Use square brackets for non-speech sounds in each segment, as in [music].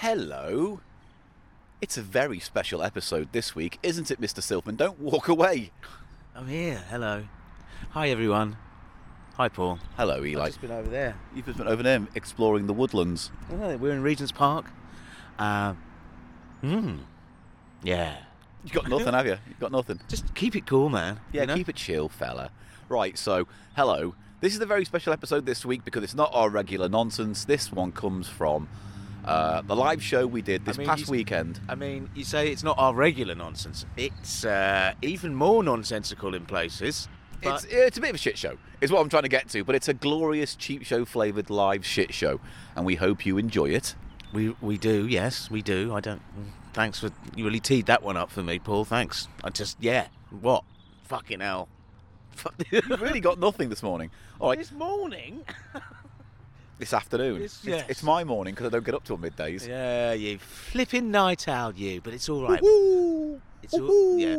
hello. It's a very special episode this week, isn't it, Mr. Silverman? Don't walk away. I'm here. Hello. Hi, everyone. Hi, Paul. Hello, Eli. I've just been over there. You've just been over there exploring the woodlands. Oh, we're in Regent's Park. Uh, hmm. Yeah. You've got nothing, have you? You've got nothing. Just keep it cool, man. Yeah, you know? keep it chill, fella. Right, so, hello. This is a very special episode this week because it's not our regular nonsense. This one comes from uh, the live show we did this I mean, past weekend. I mean, you say it's not our regular nonsense. It's uh, even more nonsensical in places. It's, it's a bit of a shit show, is what I'm trying to get to, but it's a glorious cheap show flavoured live shit show, and we hope you enjoy it. we we do, yes, we do. I don't. Thanks for you really teed that one up for me, Paul. Thanks. I just yeah. What? Fucking hell. [laughs] You've really got nothing this morning. All right, This morning. [laughs] this afternoon. It's, yes. it's my morning because I don't get up till middays. Yeah, you flipping night owl, you. But it's all right. Woohoo! It's all- yeah.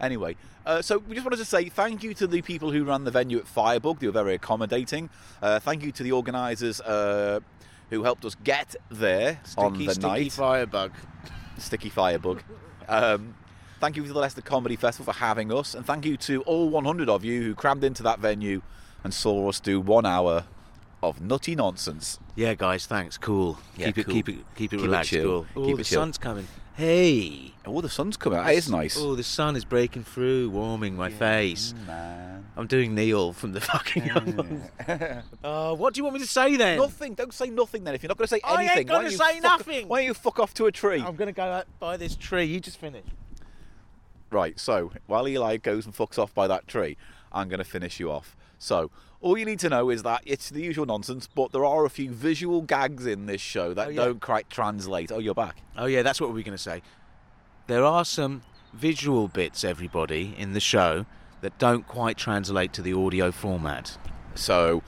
Anyway, uh, so we just wanted to say thank you to the people who ran the venue at Firebug. They were very accommodating. Uh, thank you to the organisers uh, who helped us get there on Sticky, the sticky night. firebug. Sticky Firebug. Um, thank you to the Leicester Comedy Festival for having us, and thank you to all 100 of you who crammed into that venue and saw us do one hour of nutty nonsense. Yeah, guys, thanks. Cool. Yeah, keep it, keep it, keep it Keep it relaxed. chill. Cool. Oh, Keep the it sun's coming. Hey. Oh, the sun's coming. That is nice. Oh, the sun is breaking through, warming my face. Man. I'm doing Neil from the [laughs] fucking album. uh, what do you want me to say then? Nothing. Don't say nothing then. If you're not going to say I ain't anything, gonna don't say nothing. Why don't you fuck off to a tree? I'm gonna go out by this tree. You just finish. Right, so while Eli goes and fucks off by that tree, I'm going to finish you off. So, all you need to know is that it's the usual nonsense, but there are a few visual gags in this show that Oh, yeah. don't quite translate. Oh, you're back. Oh yeah, that's what we were gonna say. There are some visual bits, everybody, in the show that don't quite translate to the audio format. So,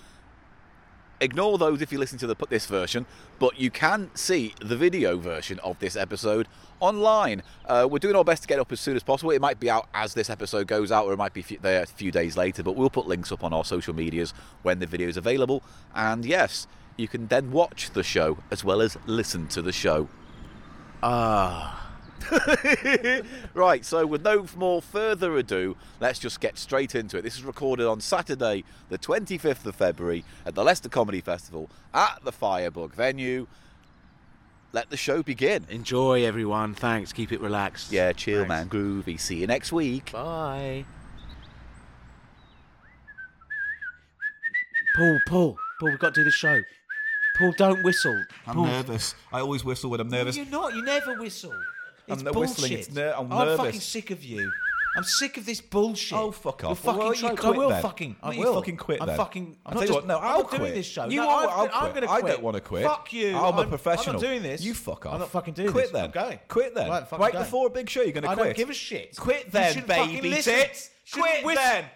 ignore those if you listen to the this version, but you can see the video version of this episode online. Uh, we're doing our best to get up as soon as possible. It might be out as this episode goes out, or it might be f- there a few days later. But we'll put links up on our social medias when the video is available. And yes, you can then watch the show as well as listen to the show. Ah. [laughs] Right, so with no more further ado, let's just get straight into it. This is recorded on Saturday, the 25th of February, at the Leicester Comedy Festival at the Firebug venue. Let the show begin. Enjoy, everyone. Thanks. Keep it relaxed. Yeah, chill, Thanks. man. Groovy. See you next week. Bye. Paul, Paul, Paul, we've got to do the show. Paul, don't whistle. I'm Paul. nervous. I always whistle when I'm No, You're not. You never whistle. It's not bullshit. whistling, it's ner- I'm I'm fucking sick of you. I'm sick of this bullshit. Oh, fuck off. Well, fucking why don't you tropes. quit I will then? fucking. I will. you fucking quit I'm then? fucking. I'm tell not just, what, no, I'm I'll not doing this show. You no, know I'm, I'll I'm quit. I don't wanna quit. Fuck you. I'm a I'm professional. I'm not doing this. You fuck off. I'm not fucking doing this. Quit this. then. I'm going. Quit then. Right, right before a big show, you're going to quit. I don't give a shit. Quit then, baby tits. Quit then.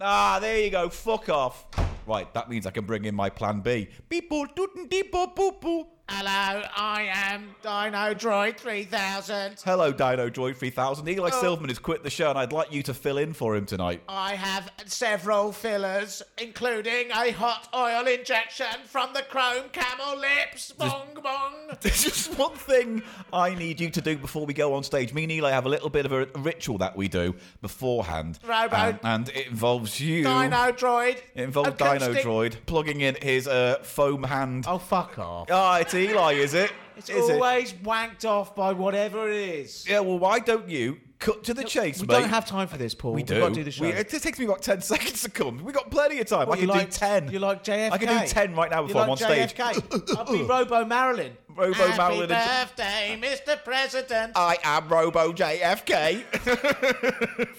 Ah, there you go. Fuck off. Right, that means I can bring in my plan B. People dootin' deepo boo boo. Hello, I am Dino Droid 3000. Hello, Dino Droid 3000. Eli Oh. Silverman has quit the show, and I'd like you to fill in for him tonight. I have several fillers, including a hot oil injection from the chrome camel lips. Bong bong. [laughs] There's just one thing I need you to do before we go on stage. Me and Eli have a little bit of a ritual that we do beforehand. Robo. And, and it involves you. Dino Droid. It involves Dino Droid plugging in his uh, foam hand. Oh, fuck off. Ah, it's Eli, is it? It's Is it? always wanked off by whatever it is. Yeah, well, why don't you cut to the chase, we mate? don't have time for this, Paul. We do. We've do. got to do the show. We- it takes me about 10 [laughs] seconds to come. we got plenty of time. What, I can like, do 10. You like JFK? I can do 10 right now before I'm like on stage. JFK? I'll be Robo Marilyn. [laughs] Robo Happy Marilyn and- birthday, Mr. President. I am Robo JFK.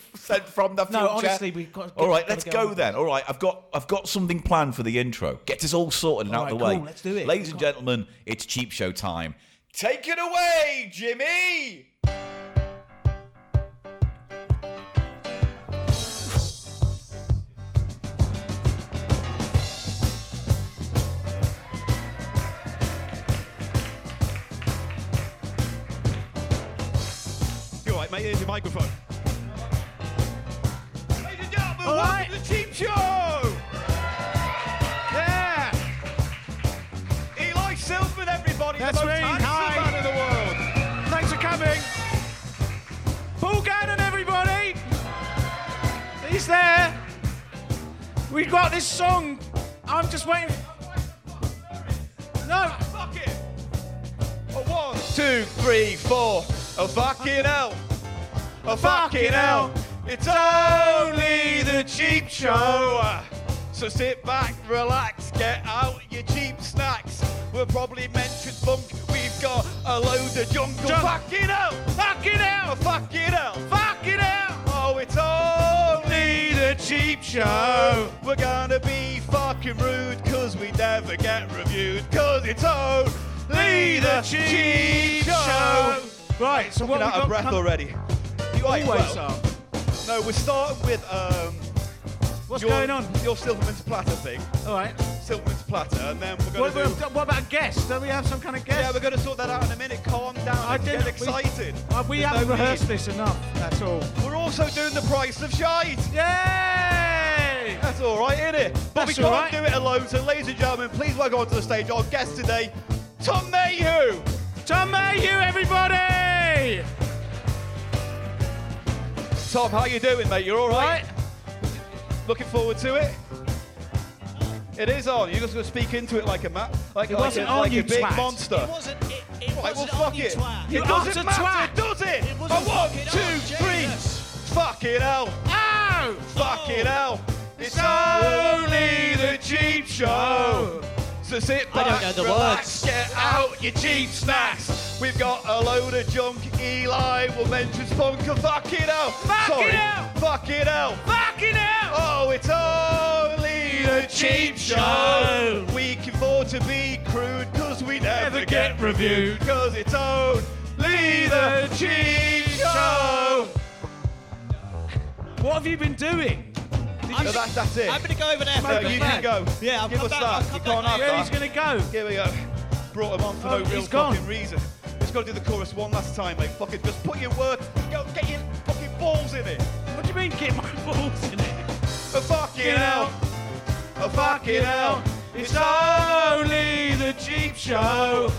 [laughs] Sent from the future. No, honestly, we've got. All right, let's get go then. All right, I've got I've got something planned for the intro. Get us all sorted and All out of right, the way. let's do it. Ladies and gentlemen, it's cheap show time. Take it away, Jimmy. Take your microphone. Ladies and gentlemen, All welcome right. to the Cheap Show! Yeah! Eli Silverman, everybody! That's the most me. Hi. man in the world! Thanks for coming! Paul Gannon, everybody! He's there! We've got this song. I'm just waiting. No! Fuck it! A one, two, three, four. A fucking hell! Oh fucking hell. It's only the cheap show. So sit back, relax, get out your cheap snacks. We'll probably mention funk. We've got a load of jungle. Junk. Fucking hell. Fucking Oh hell. fucking hell. Fucking hell. Oh, it's only the cheap show. We're gonna be fucking rude because we never get reviewed. Because it's only the cheap show. Right, so what we out got of breath already. You Always well, are. No, we're starting with um, What's your, going on? Your Silverman's platter thing. All right. Silverman's platter, and then we're What, gonna do. what- what about a guest? Don't we have some kind of guest? Yeah, we're gonna sort that out in a minute. Calm down. I didn't- get we- excited. Uh, we There's haven't no rehearsed need. this enough. That's all. We're also doing the price of shite. Yay! That's all right, isn't it? But That's we can't right. do it alone. So, ladies and gentlemen, please welcome onto the stage our guest today, Tom Mayhew. Tom Mayhew, everybody! Tom, how you doing, mate? You're all right? Right? Looking forward to it. It is on. You're just gonna speak into it like a ma- like, It like, wasn't a, on, like you a big twat. monster. It wasn't. It, it Right, wasn't fuck on you it. twat. You it doesn't utter matter, twat. does it? It wasn't A one, fucking two, oh, on, three. Jesus. Fucking hell. Ow! Fucking hell. It's Oh. only the cheap show. So sit I back, don't know the relax, words. get out your cheap snacks. We've got a load of junk. Eli will mention spunk and fucking hell. Fucking Sorry. hell. Fucking hell. Fucking hell! Oh, it's only the cheap show. We can afford to be crude because we never, Never get reviewed. Because it's only the cheap show. What have you been doing? I'm No, that's, that's it. I'm going to go over there. No, for a you can go. Yeah, I'll Give come us back, that. I'll come you can't have. Where he's that. going to go? Here we go. Brought him on for Oh, no real he's gone. fucking reason. Just got to do the chorus one last time, mate. Fucking just put your work, go get your fucking balls in it. What do you mean, get my balls in it? A fucking hell. A fucking hell. It's only the cheap show.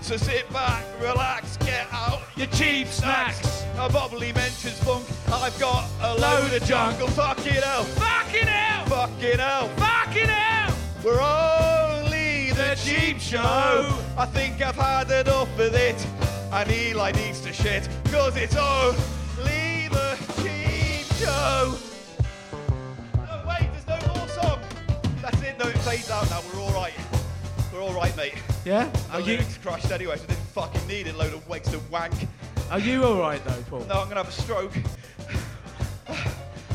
So sit back, relax, get out Your cheap snacks. A bubbly mentions funk. I've got a load of jungle. Fucking hell. Fucking hell! Fucking hell. Fucking hell! We're only the cheap show. I think I've had enough of it. And Eli needs to shit. Cause it's only the cheap show. No, wait, there's no more song. That's it, no, it fades out now. We're alright. We're alright, mate. Yeah? The Are you, lyrics crushed anyway, so I didn't fucking need it. Load of to wank. Are you alright though, Paul? No, I'm gonna have a stroke.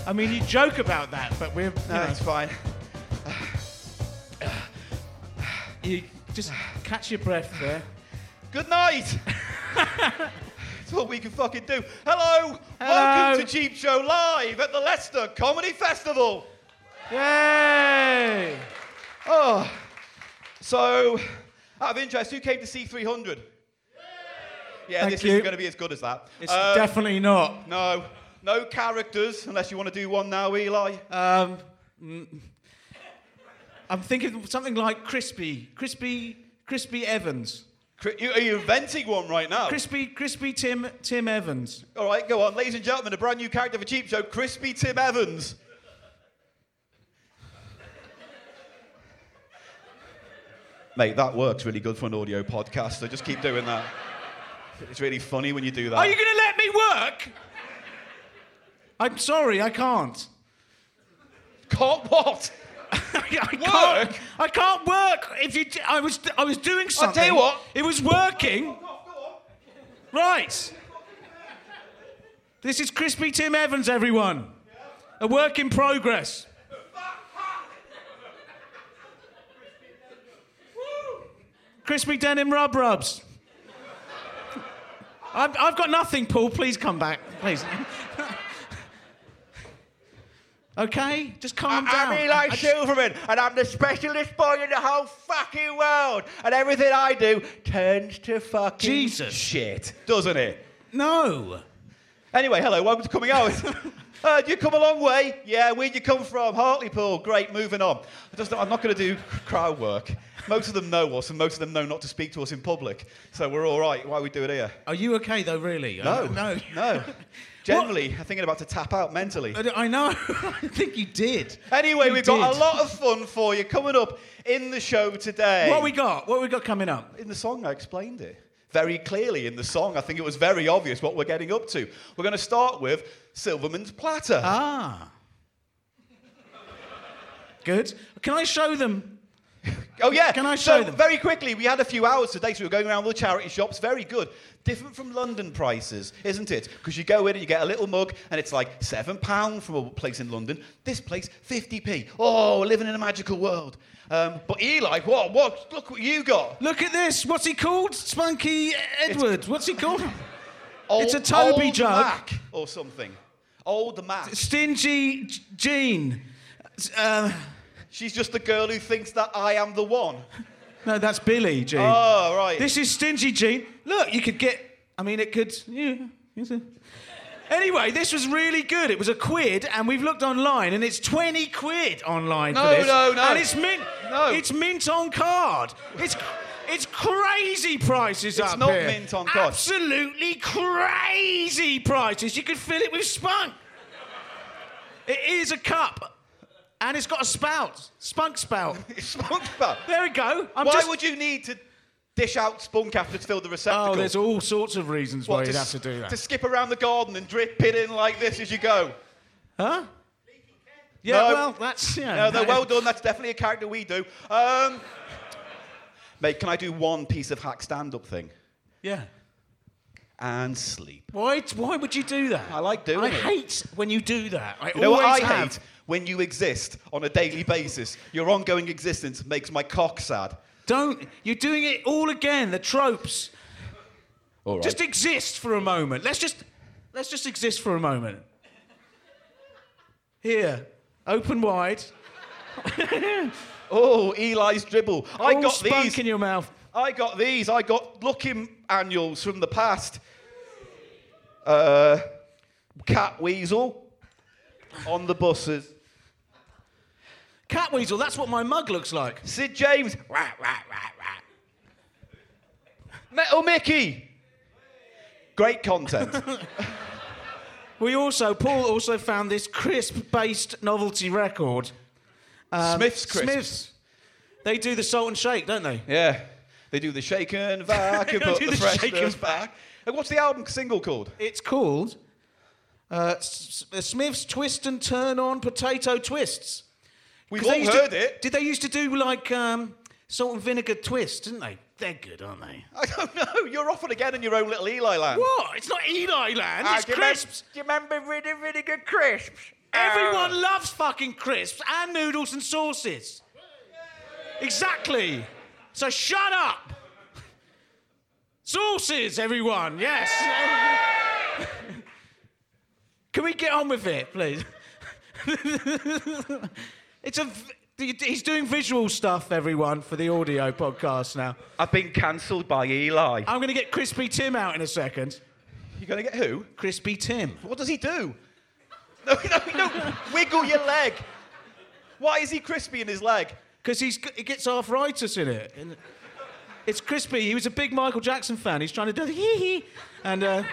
I mean, you joke about that, but we're. No, know, it's fine. you just catch your breath there. Good night. [laughs] That's all we can fucking do. Hello. Hello. Welcome to Cheap Show Live at the Leicester Comedy Festival. Yay! Oh. So, out of interest, who came to see 300? Yeah, Thank this you. isn't going to be as good as that. It's Um, definitely not. No. No characters, unless you want to do one now, Eli. Um, mm, I'm thinking of something like Crispy, Crispy, Crispy Evans, Cri- you- Are you inventing one right now? Crispy, Crispy Tim, Tim Evans. All right, go on. Ladies and gentlemen, a brand new character for Cheap Show, Crispy Tim Evans. Mate, that works really good for an audio podcast, so just keep doing that. It's really funny when you do that. Are you going to let me work? I'm sorry, I can't. Can't what? I can't. Work? I can't work. If you, I was, I was doing something. I'll tell you what. It was working. Right. This is Crispy Tim Evans, everyone. A work in progress. Crispy denim rub rubs. I've, I've got nothing, Paul. Please come back. Please. [laughs] okay? Just calm down. I'm Eli I just- Silverman, and I'm the specialist boy in the whole fucking world. And everything I do turns to fucking Jesus. shit, doesn't it? No. Anyway, hello, welcome to Coming Out. [laughs] uh, you come a long way. Yeah, where'd you come from? Hartlepool. Great, moving on. I just, I'm not going to do crowd work. Most of them know us, and most of them know not to speak to us in public. So we're all right. Why we do it here? Are you okay though? Really? No, no. no. [laughs] Generally, I think I'm thinking about to tap out mentally. I know. [laughs] I think you did. Anyway, You we've got did. a lot of fun for you coming up in the show today. What we got? What we got coming up? in the song, I explained it very clearly in the song. I think it was very obvious what we're getting up to. We're going to start with Silverman's Platter. Ah. Good. Can I show them? Oh yeah. Can I show so, them? Very quickly, we had a few hours today, so we were going around all the charity shops. Very good. Different from London prices, isn't it? Because you go in and you get a little mug, and it's like seven pound from a place in London. This place, fifty p. Oh, living in a magical world. Um, but Eli, what? What? Look what you got. Look at this. What's he called? Spunky Edward. What's he called? [laughs] Old, It's a Toby old jug. Mac or something. Old Mac. Stingy Gene. Uh, She's just the girl who thinks that I am the one. no, that's Billy Jean. Oh, right. This is Stingy Jean. Look, you could get. I mean, it could. Yeah. Anyway, this was really good. It was a quid, and we've looked online, and it's twenty quid online No, for this. no, no. And it's mint. No. It's mint on card. It's it's crazy prices It's up here. It's not mint on card. Absolutely crazy prices. You could fill it with spunk. It is a cup, and it's got a spout, spunk spout. [laughs] Spunk spout. There we go. I'm Why just- would you need to dish out spunk after to fill the receptacle? Oh, there's all sorts of reasons why What, you'd have to do that. To skip around the garden and drip it in like this as you go. Huh? Yeah, No. well, that's yeah. No, no, well done. That's definitely a character we do. Um, mate, can I do one piece of hack stand-up thing? Yeah. And sleep. Why? Why would you do that? I like doing I it. I hate when you do that. I You know what always I have. hate? When you exist on a daily basis. Your ongoing existence makes my cock sad. Don't. You're doing it all again. The tropes. All right. Just exist for a moment. Let's just. Let's just exist for a moment. Here, open wide. [laughs] oh, Eli's dribble. I all got spunk these. in your mouth. I got these. I got looking annuals from the past. Uh, Catweazle on the buses. Catweazle. That's what my mug looks like. Sid James. Wah, wah, wah, wah. Metal Mickey. Great content. [laughs] We also, Paul also found this crisp-based novelty record. Um, Smith's crisps. Smiths. They do the salt and shake, don't they? Yeah. They do the shake and vac [laughs] and They put do the, the shake freshness and back. And what's the album single called? It's called uh, S- S- Smith's Twist and Turn On Potato Twists. We've all used to- heard it. Did they used to do like um, salt and vinegar twist, didn't they? They're good, aren't they? I don't [laughs] know. You're off and again in your own little Eli land. What? It's not Eli Land. Ah, It's do you crisps. Do you remember really, really good crisps? Everyone Ah. loves fucking crisps and noodles and sauces. Exactly. So shut up. Sauces, everyone. Yes. [laughs] Can we get on with it, please? [laughs] it's a. He's doing visual stuff, everyone, for the audio podcast now. I've been cancelled by Eli. I'm going to get Crispy Tim out in a second. You're going to get who? Crispy Tim. What does he do? No, [laughs] no, no. Wiggle your leg. Why is he crispy in his leg? Because he's he gets arthritis in it. It's crispy. He was a big Michael Jackson fan. He's trying to do the hee hee. And uh,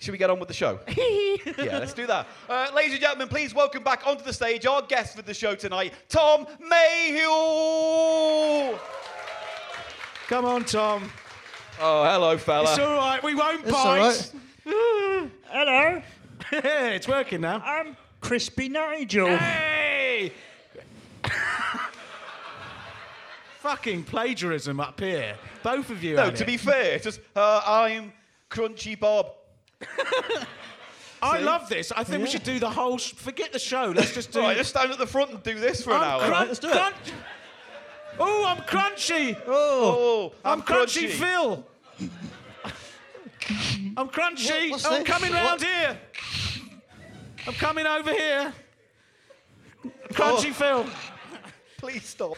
Should we get on with the show? hee [laughs] hee. yeah, let's do that. Uh, ladies and gentlemen, please welcome back onto the stage our guest for the show tonight, Tom Mayhew. Come on, Tom. Oh, hello, fella. It's all right. We won't It's all bite. [laughs] Hello, [laughs] it's working now. I'm Crispy Nigel. Hey! Fucking plagiarism up here. Both of you. no, to it. be fair, just uh, I'm Crunchy Bob. I love this. I think we should do the whole. Sh- forget the show. Let's just do. All right, just stand at the front and do this for an I'm hour. crun- let's do it. crun- Oh, I'm crunchy. Oh, I'm, crunchy, Phil. [laughs] I'm crunchy. What- what's I'm this? coming round here. I'm coming over here. Crunchy Oh. Phil. Please stop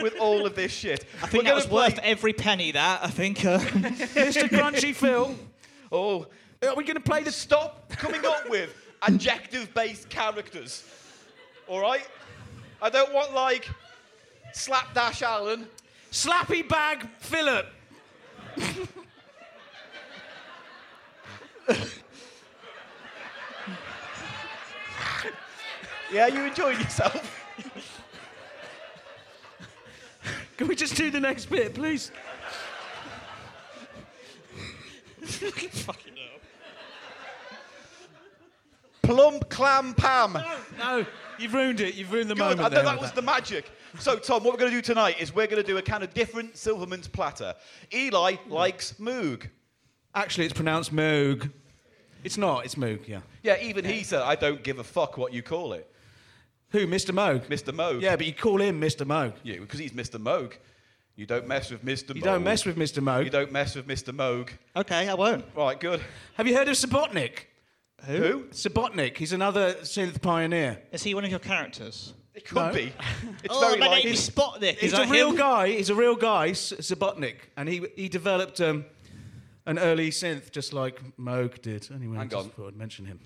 with all of this shit. I think that was worth every penny. That I think. Uh, [laughs] Mr. Crunchy Phil. Oh, Are we going to play the stop coming up with adjective-based characters. All right? I don't want like slapdash Alan. Slappy Bag Philip. Yeah, you enjoyed yourself. Can we just do the next bit, please? [laughs] Plump clam pam. No, you've ruined it. You've ruined the Good. moment. I know there that with was the magic. So, Tom, what we're going to do tonight is we're going to do a kind of different Silverman's platter. Eli likes Moog. Actually, it's pronounced Moog. It's not. It's Moog. Yeah. Yeah, even he said, I don't give a fuck what you call it. Who? Mr. Moog. Mr. Moog. Yeah, but you call him Mr. Moog. Yeah, because he's Mr. Moog. You don't mess with Mr. Moog. You Moog. don't mess with Mr. Moog. You don't mess with Mr. Moog. Okay, I won't. Right, good. Have you heard of Subotnick? Who? Subotnick. He's another synth pioneer. Is he one of your characters? It could No. be. [laughs] It's oh, very my likely. name is Spotnik. He's Is a that real him? guy. He's a real guy, S- Subotnick, and he he developed um, an early synth just like Moog did. Anyway, Hang just on. thought I'd mention him.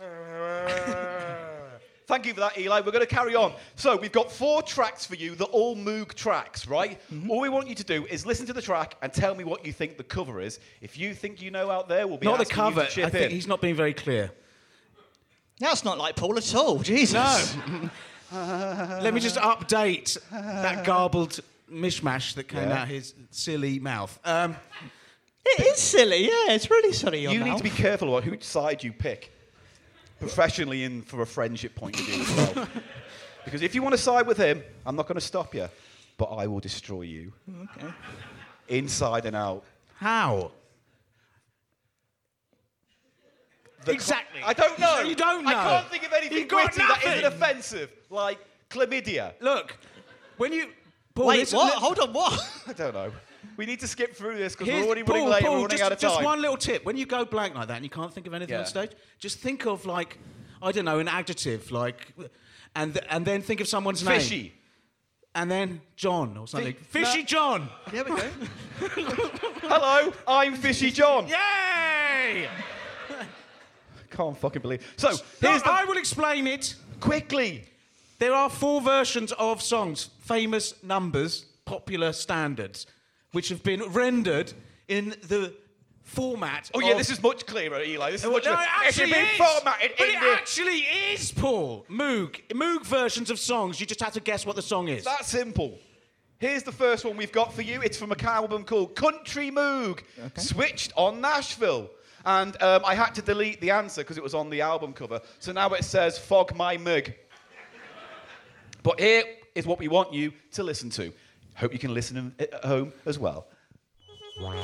[laughs] Thank you for that, Eli. We're going to carry on. So, we've got four tracks for you. They're all Moog tracks, right? Mm-hmm. All we want you to do is listen to the track and tell me what you think the cover is. If you think you know out there, we'll be Not the asking cover. You to chip I think in. he's not being very clear. That's not like Paul at all. Jesus. No. [laughs] Let me just update that garbled mishmash that came Yeah. out his silly mouth. Um, It is silly, yeah. It's really silly. Your You need to be careful about which side you pick, professionally and for a friendship point of view as well. [laughs] because if you want to side with him, I'm not going to stop you, but I will destroy you Okay. inside and out. how? The Exactly. I don't know. You don't I can't think of anything You've got witty that isn't nothing. offensive, like chlamydia. Look, when you Paul, Wait, what? Hold on, what? [laughs] I don't know. We need to skip through this because we're already running Paul, late. Paul, we're running just, out of just one little tip. When you go blank like that and you can't think of anything Yeah. on stage, just think of like, I don't know, an adjective like, and th- and then think of someone's name. Fishy. And then John or something. Fi- Fishy no. John. There we go. Hello, I'm Fishy John. Yay! Can't fucking believe. So No, the I will explain it. quickly. There are four versions of songs, famous numbers, popular standards, which have been rendered in the format. Oh yeah, of- this is much clearer, Eli. This is Well, much. no, clearer. it It's actually been is. formatted but in it the- actually is, Paul. Moog. Moog versions of songs. You just have to guess what the song is. That simple. Here's the first one we've got for you. It's from a album called Country Moog, switched on Nashville. And um, I had to delete the answer because it was on the album cover. So now it says Fog My Mug. But here is what we want you to listen to. Hope you can listen at home as well. Come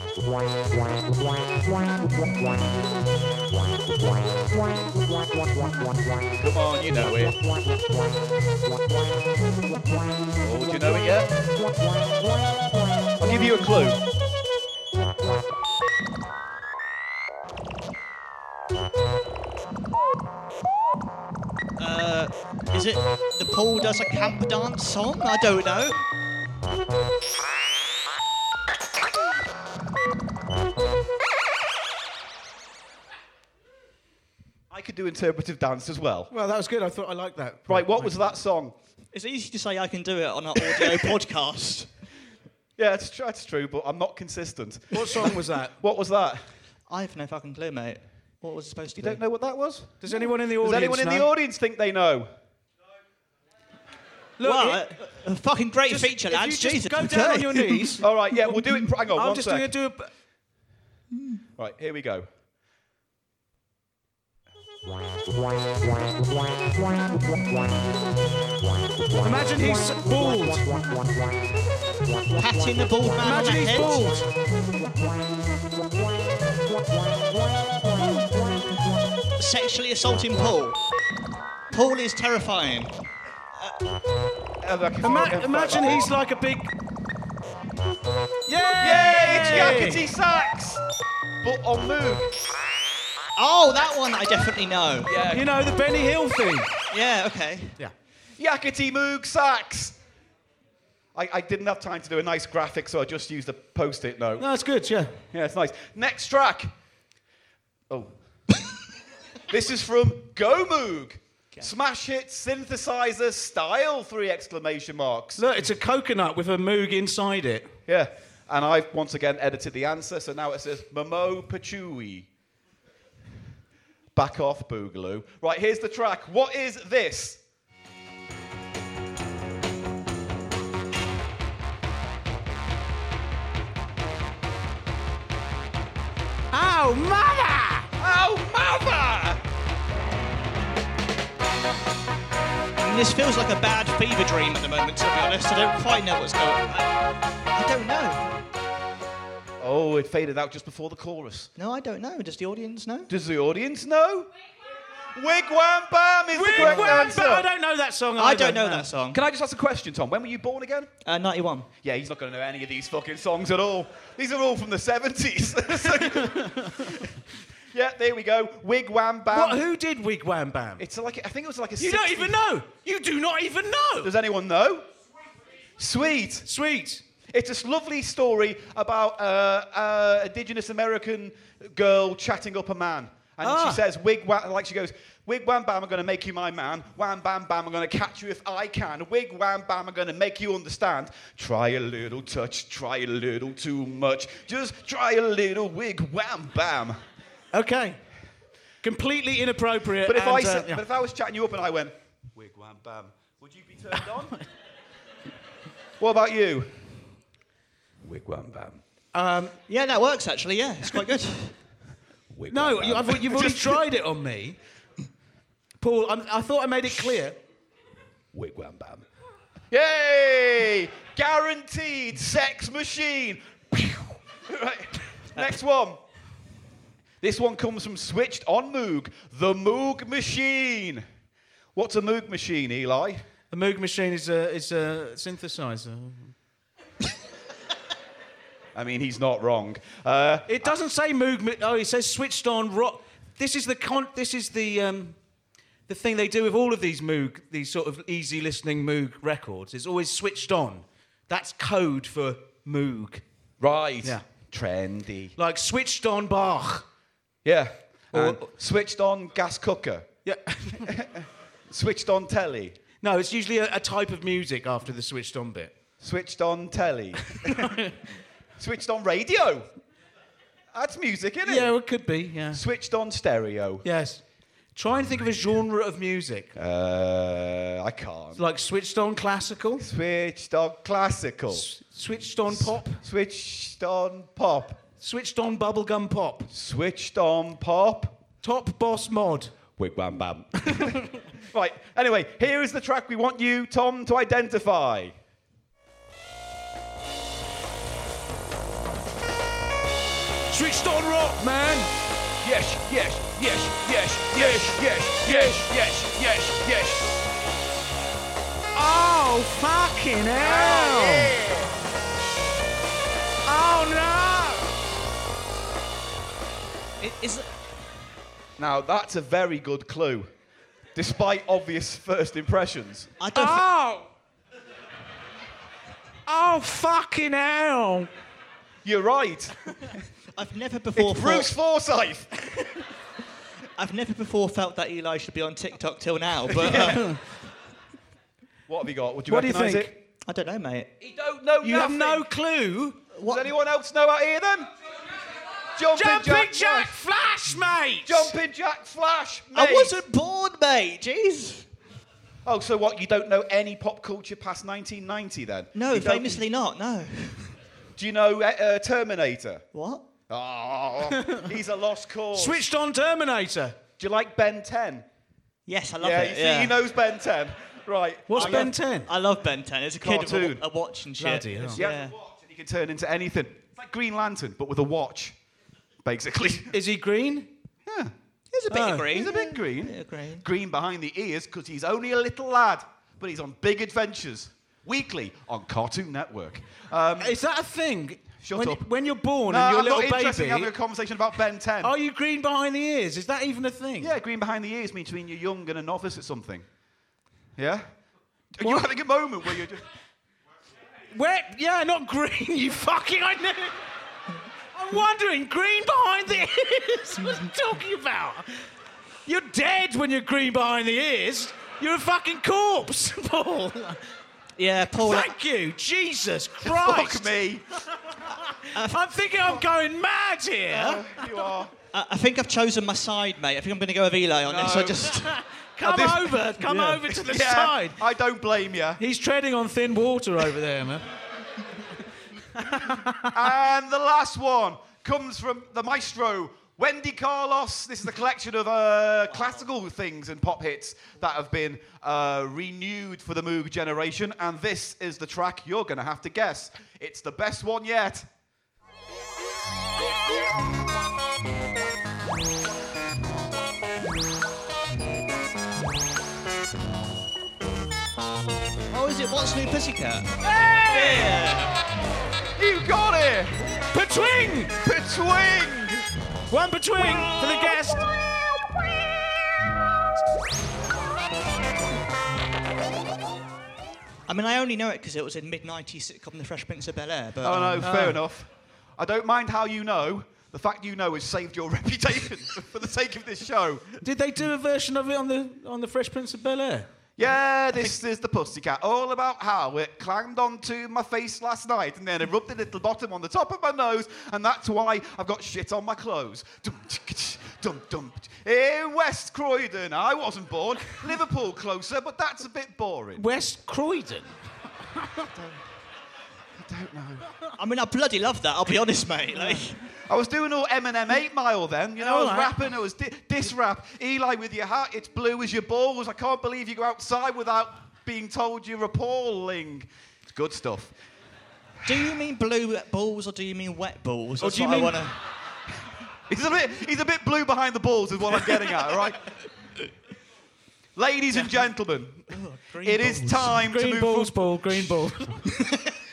on, you know it. Oh, do you know it yet? I'll give you a clue. Uh, is it the Paul does a camp dance song? I don't know. I could do interpretive dance as well. well, that was good. I thought I liked that. Right, what was that song? It's easy to say I can do it on an audio [laughs] podcast. Yeah, it's, tr- it's true, but I'm not consistent. What song was that? [laughs] What was that? I have no fucking clue, mate. What was it supposed to You be? don't know what that was? Does anyone in the Does audience anyone in the know? audience think they know? Look, Well, it- a, a fucking great just- feature, if you lads. just Jesus. go down on your [laughs] knees. All right, yeah, we'll do it. Hang on, I'm one just sec. going to do a. Right, here we go. Imagine he's bald. Patting the bald man on the Imagine he's head. bald. Sexually assaulting Paul. Paul is terrifying. Uh, like, Ima- imagine he's like a big. Yay! Yay, it's Yakety Sax! But on Moog. Oh, that one I definitely know. Yeah. You know the Benny Hill thing. Yeah, okay. Yeah. Yakety Moog Sax! I, I didn't have time to do a nice graphic, so I just used a post-it note. No, it's good. Yeah. Yeah, it's nice. Next track. Oh. [laughs] this is from Go Moog. Smash hit synthesizer style, three exclamation marks. Look, it's a coconut with a moog inside it. Yeah. And I've once again edited the answer, so now it says Momo Pachui. Back off, Boogaloo. Right, here's the track. What is this? Oh, mother! Oh, mother! This feels like a bad fever dream at the moment, to be honest. I don't quite know what's going on. I, I don't know. Oh, it faded out just before the chorus. No, I don't know. Does the audience know? Does the audience know? Wigwam Bam is the correct answer. bam. I don't know that song. I don't know No. that song. Can I just ask a question, Tom? When were you born again? Uh, 91. Yeah, he's not going to know any of these fucking songs at all. These are all from the 70s. [laughs] [laughs] yeah, there we go. Wigwam Bam. What? Who did Wig Wham Bam? It's like I think it was like a. You don't even know. You do not even know. Does anyone know? Sweet. Sweet. It's this lovely story about uh, uh, Indigenous American girl chatting up a man. And Ah. she says, Wig wham, like she goes, Wig wham bam, I'm going to make you my man. Wham bam bam, I'm going to catch you if I can. Wig wham bam, I'm going to make you understand. Try a little touch, try a little too much. Just try a little wig wham bam. Okay. Completely inappropriate. But if, and, I, uh, said, yeah. but if I was chatting you up and I went, Wig wham bam, would you be turned on? [laughs] what about you? Wig wham bam. um, Yeah, that works actually. Yeah, it's quite good. [laughs] Wig no, wham you, I've, you've already Just- tried it on me. Paul, I'm, I thought I made it clear. Wig wham bam. Yay! Guaranteed sex machine. [laughs] right. Next one. This one comes from Switched on Moog. The Moog Machine. What's a Moog machine, Eli? The Moog machine is a, is a synthesizer. [laughs] I mean, he's not wrong. Uh, It doesn't say Moog. Oh, it says switched on rock. This is the con. This is the um, the thing they do with all of these Moog, these sort of easy listening Moog records. It's always switched on. That's code for Moog. right. Yeah. Trendy. Like switched on Bach. Yeah. And Or- switched on gas cooker. Yeah. [laughs] Switched on telly. no, it's usually a, a type of music after the switched on bit. Switched on telly. [laughs] Switched on radio. That's music, isn't it? Yeah, it could be. Yeah. Switched on stereo. Yes. Try and think of a genre of music. Uh, I can't. Like switched on classical, Switched on classical. s- switched on pop, Switched on pop. Switched on bubblegum pop, Switched on pop. top boss mod. Wig wham bam. [laughs] right. Anyway, here is the track we want you, Tom, to identify. Switched on rock, man. Yes, yes, yes, yes, yes, yes, yes, yes, yes, yes. Oh, fucking hell. Oh, no. I- Now that's a very good clue, despite obvious first impressions. I don't. thi- Oh. Oh, fucking hell. You're right. I've never before. It's Bruce thought, Forsyth. [laughs] I've never before felt that Eli should be on TikTok till now. But uh, What have you got? Would you What do you recognise think? it? I don't know, mate. You don't know You have no clue. What? Does anyone else know out here then? Jumping, Jumping Jack, Flash. Flash, mate. Jumping Jack Flash. Mate. I wasn't born, mate. Jeez. Oh, so what? You don't know any pop culture past 1990 then? No, You don't- famously not. No. Do you know uh, uh, Terminator? What? Oh, he's a lost cause. Switched on Terminator. Do you like Ben 10? Yes, I love yeah, it. you see, yeah. he knows Ben 10. Right. What's I Ben love- 10? I love Ben 10. It's a kid, Cartoon. a, a watch and shit. Bloody hell. He Yeah. a watch and he can turn into anything. It's like Green Lantern, but with a watch, basically. [laughs] Is he green? yeah. He's a bit Oh. green. He's a bit green. Bit green. Green behind the ears because he's only a little lad, but he's on big adventures. Weekly on Cartoon Network. Um, Is that a thing? Shut when, up. when you're born no, and you're I'm a not little interested in having a conversation about Ben 10. are you green behind the ears? Is that even a thing? Yeah, green behind the ears means mean you're young and a novice at something. Yeah? Are you What? having a moment where you're just. Where? Yeah, not green. [laughs] You fucking. I know. I'm wondering, green behind the ears. [laughs] What's he talking about? You're dead when you're green behind the ears. You're a fucking corpse, [laughs] Paul. Yeah, Paul. Thank you, Jesus [laughs] Christ. Fuck me. I'm thinking I'm going mad here. Uh, you are. I, I think I've chosen my side, mate. I think I'm going to go with Eli on this. I just. Come this- over, come over to the Yeah, side. I don't blame you. He's treading on thin water over there, man. [laughs] And the last one comes from the maestro, Wendy Carlos. This is a collection of uh, classical things and pop hits that have been uh, renewed for the Moog generation. And this is the track you're going to have to guess. It's the best one yet. Oh, is it What's New Pussycat? You got it! Between! Between! One between for the guest. I mean, I only know it because it was in mid 90s sitcom The Fresh Prince of Bel Air. But, Oh, um, no, fair enough. I don't mind how you know. The fact you know has saved your [laughs] reputation for the sake of this show. Did they do a version of it on the on the Fresh Prince of Bel Air? Yeah, this is the pussycat. All about how it climbed onto my face last night and then it rubbed a little bottom on the top of my nose, and that's why I've got shit on my clothes. Dum, tsk, tsk, dum, dum. In West Croydon, I wasn't born. Liverpool closer, but that's a bit boring. West Croydon. [laughs] I don't know. I mean, I bloody love that, I'll be honest, mate. Like, I was doing all Eminem 8 Mile then. You know, I was right. rapping, I was di- diss rap. Eli with your hat, it's blue as your balls. I can't believe you go outside without being told you're appalling. It's good stuff. do you mean blue balls or do you mean wet balls? Or That's do you what mean- to. [laughs] He's a bit, he's a bit blue behind the balls, is what I'm getting at, right? Ladies and gentlemen, oh, it is time to move. Green balls. Paul. Green balls. [laughs]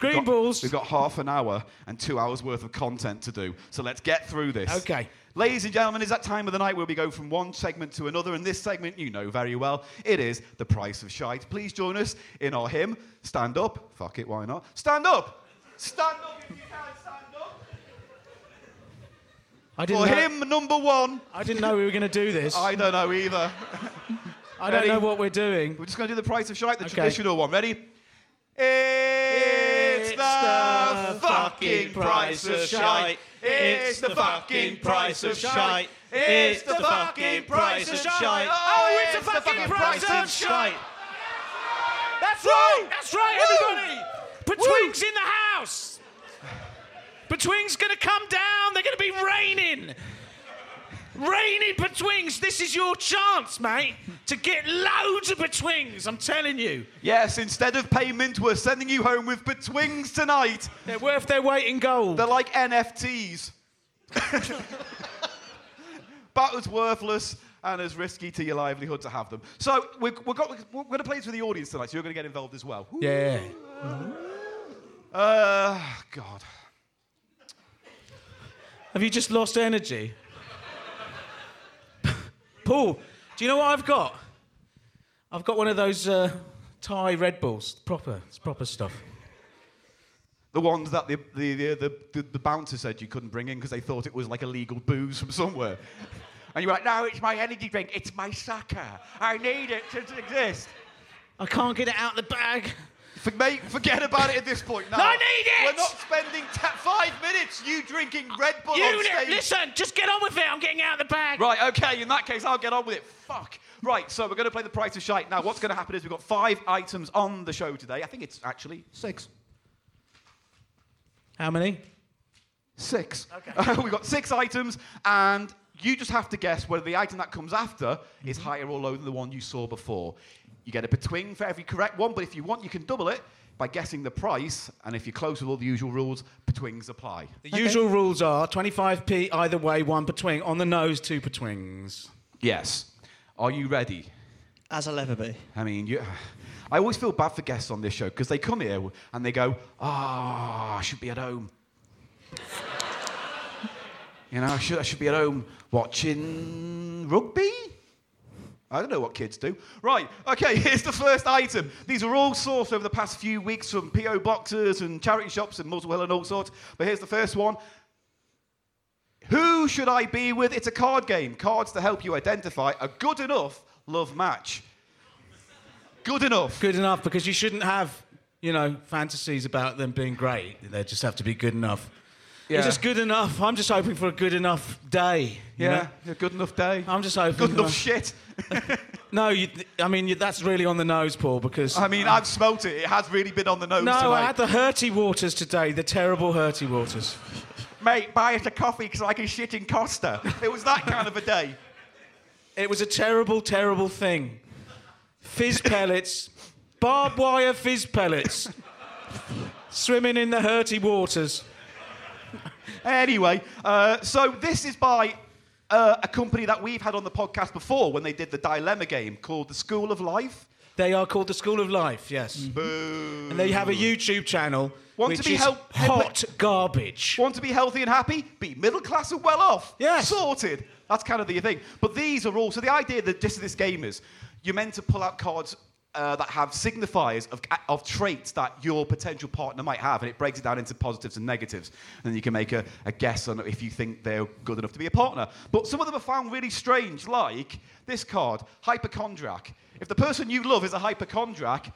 Green Got- balls. We've got half an hour and two hours worth of content to do, so let's get through this. Okay. Ladies and gentlemen, it's that time of the night where we go from one segment to another, and this segment you know very well. It is the price of shite. Please join us in our hymn. Stand up. Fuck it, why not? Stand up. Stand up if you can. Stand up. I didn't. For know, hymn number one. I didn't know we were going to do this. I, don't know either. I don't ready? know what we're doing. We're just going to do the price of shite, the Okay. traditional one. Ready? It's the fucking price of shite. It's the fucking price of shite. It's the fucking price of shite. Oh, it's the fucking price of shite. That's right. That's right, everybody. Betwing's in the house. Betwing's going to come down. They're going to be raining. Raining Betwings. This is your chance, mate, to get loads of Betwings. I'm telling you. Yes, instead of payment, we're sending you home with Betwings tonight. They're worth their weight in gold. They're like NFTs. About [laughs] as worthless and as risky to your livelihood to have them. So we're, we're, got, we're going to play this with the audience tonight, so you're going to get involved as well. Yeah. Uh, God. Have you just lost energy? Paul, do you know what I've got? I've got one of those uh, Thai Red Bulls. Proper, it's proper stuff. The ones that the, the, the, the, the, bouncer said you couldn't bring in because they thought it was like illegal booze from somewhere. [laughs] And you're like, no, it's my energy drink. It's my sucker. I need it to, to exist. I can't get it out of the bag. For, mate, forget about it at this point. No, I need it! We're not spending ta five minutes you drinking Red Bull on You stage. listen, just get on with it. I'm getting out of the bag. Right, okay, in that case, I'll get on with it. Fuck. Right, so we're going to play the price of shite. Now, what's going to happen is we've got five items on the show today. I think it's actually six. How many? Six. Okay. [laughs] we've got six items, and you just have to guess whether the item that comes after is higher or lower than the one you saw before. You get a between for every correct one, but if you want, you can double it by guessing the price, and if you're close with all the usual rules, betwings apply. The usual rules are 25p either way, one betwing. On the nose, two betwings. Yes. Are you ready? As I'll ever be. I mean, you, I always feel bad for guests on this show because they come here and they go, "Ah, I should be at home." [laughs] you know, I should, I should be at home watching rugby. I don't know what kids do. Right, okay, [laughs] here's the first item. These are all sourced over the past few weeks from P.O. boxes and charity shops and Muswell and all sorts. But here's the first one. Who should I be with? It's a card game. Cards to help you identify a good enough love match. Good enough. Good enough because you shouldn't have, you know, fantasies about them being great. They just have to be good enough. Yeah. It's just good enough. I'm just hoping for a good enough day. Yeah, know? a good enough day. I'm just hoping. good enough uh, shit. [laughs] No, you, I mean you, that's really on the nose, Paul. Because I mean, I've smelt it. It has really been on the nose no, tonight. I had the hurty waters today. The terrible hurty waters. Mate, buy us a coffee because I can shit in Costa. It was that kind of a day. It was a terrible, terrible thing. Fizz pellets, barbed wire fizz pellets, swimming in the hurty waters. Anyway, uh, so this is by uh, a company that we've had on the podcast before when they did the dilemma game called the School of Life. They are called the School of Life, yes. Boo. And they have a YouTube channel Want to which be is help- hot garbage. Want to be healthy and happy? Be middle class and well off. Yes. Sorted. That's kind of the thing. But these are all. So the idea that just this game is you're meant to pull out cards uh, that have signifiers of, of traits that your potential partner might have, and it breaks it down into positives and negatives. And then you can make a, a guess on if you think they're good enough to be a partner. But some of them are found really strange, like this card, hypochondriac. If the person you love is a hypochondriac,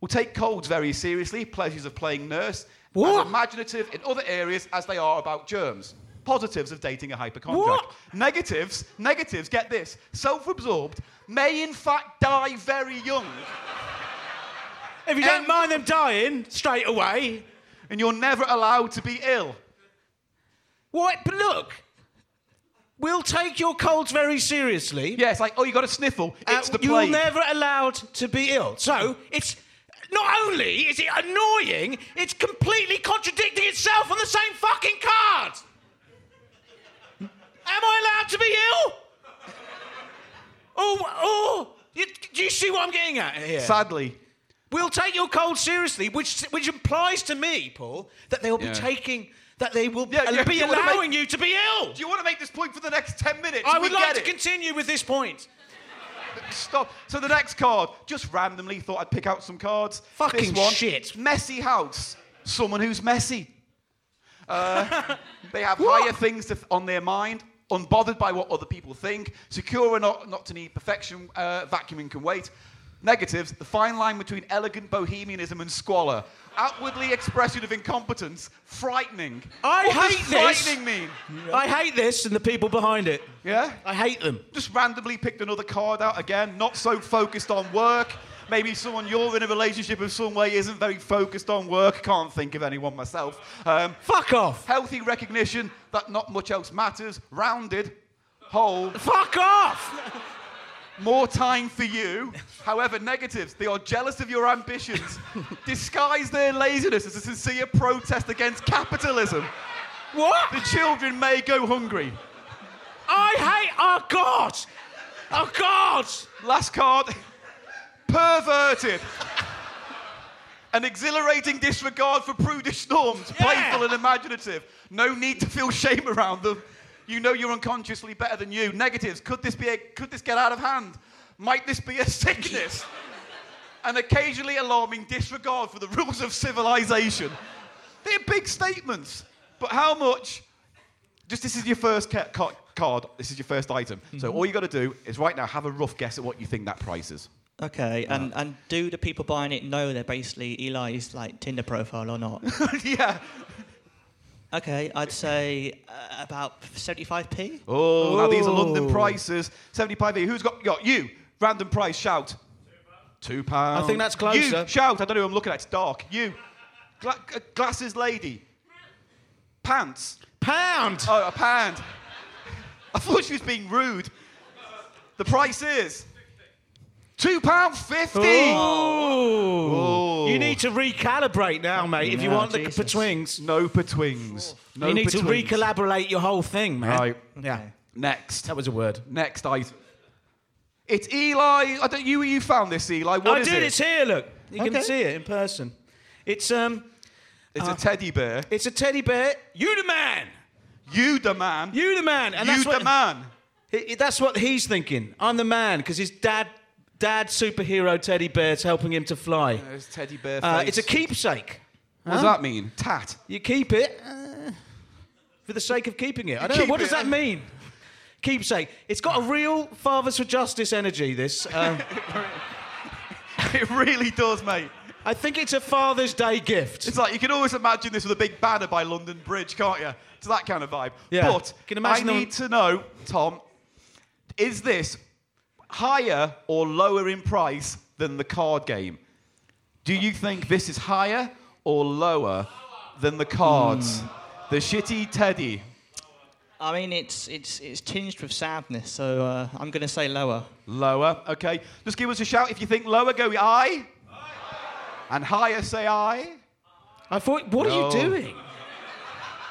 will take colds very seriously, pleasures of playing nurse, What? as imaginative in other areas as they are about germs. Positives of dating a hypochondriac. What? Negatives, negatives, get this, self-absorbed, may in fact die very young, If you don't mind them dying straight away, and you're never allowed to be ill. what? But look, we'll take your colds very seriously. Yeah, it's like, oh, you got a sniffle, Uh, it's the you're never allowed to be ill. So it's not only is it annoying, it's completely contradicting itself on the same fucking card. Am I allowed to be ill? Oh, oh! You, do you see what I'm getting at here? Sadly, We'll take your cold seriously, which which implies to me, Paul, that they'll Yeah. be taking, that they will Yeah, yeah, be you allowing make- you to be ill. do you want to make this point for the next 10 minutes? I would like to it. continue with this point. Stop. So the next card, just randomly thought I'd pick out some cards. Fucking this one, shit. Messy house. Someone who's messy. Uh, [laughs] they have higher things to, on their mind, unbothered by what other people think, secure and not, not to need perfection, uh, vacuuming can wait. Negatives, the fine line between elegant bohemianism and squalor. Outwardly expression of incompetence, frightening. I what hate does this. frightening mean? I hate this and the people behind it. Yeah? I hate them. just randomly picked another card out again, not so focused on work. Maybe someone you're in a relationship of some way isn't very focused on work. Can't think of anyone myself. Um, Fuck off. healthy recognition that not much else matters. Rounded, whole, Fuck off. [laughs] more time for you. However, negatives, they are jealous of your ambitions, [laughs] disguise their laziness as a sincere protest against capitalism. What? The children may go hungry. I hate. Oh God. Oh God. Last card. Perverted. An exhilarating disregard for prudish norms, Yeah. playful and imaginative. No need to feel shame around them. You know you're unconsciously better than you. Negatives. Could this be a, could this get out of hand? Might this be a sickness? An occasionally alarming disregard for the rules of civilization. They're big statements. But how much just this is your first ca- ca- card. This is your first item. So mm-hmm. all you got to do is right now have a rough guess at what you think that price is. Okay, and, and do the people buying it know they're basically Eli's like Tinder profile or not? [laughs] yeah. okay, I'd say uh, about 75p. Oh, now these are London prices. 75p. Who's got got you? Random price. Shout. Two pounds. I think that's closer. You shout. I don't know who I'm looking at. It's dark. You. Gla- uh, glasses lady. Pants. Pound. Oh, a pound. [laughs] I thought she was being rude. The price is two pound fifty. You need to recalibrate now, mate, if you want the Jesus. betwings. No petwings. No you need to recollaborate your whole thing, man. Right. Yeah. Next. That was a word. Next item. It's Eli. I don't you. You found this, Eli. What I is did. it? It's here. Look, you Okay. can see it in person. It's um, It's a teddy bear. it's a teddy bear. You the man. You the man. You the man. And you that's the what, man. He- he- that's what he's thinking. I'm the man because his dad, dad superhero teddy bear's helping him to fly. There's teddy bear Uh, it's a keepsake. What does that mean? Tat. You keep it uh, for the sake of keeping it. I don't know. What does that mean? Keepsake. It's got a real Fathers for Justice energy, this. [laughs] Um, It really does, mate. I think it's a Father's Day gift. It's like you can always imagine this with a big banner by London Bridge, can't you? It's that kind of vibe. Yeah. But Can I need to know, Tom, is this higher or lower in price than the card game? Do you think this is higher or lower than the cards? The shitty teddy. I mean, it's it's it's tinged with sadness, so uh, I'm going to say lower. Lower, okay. Just give us a shout if you think lower, go aye. And higher, say aye. I thought, what No. are you doing?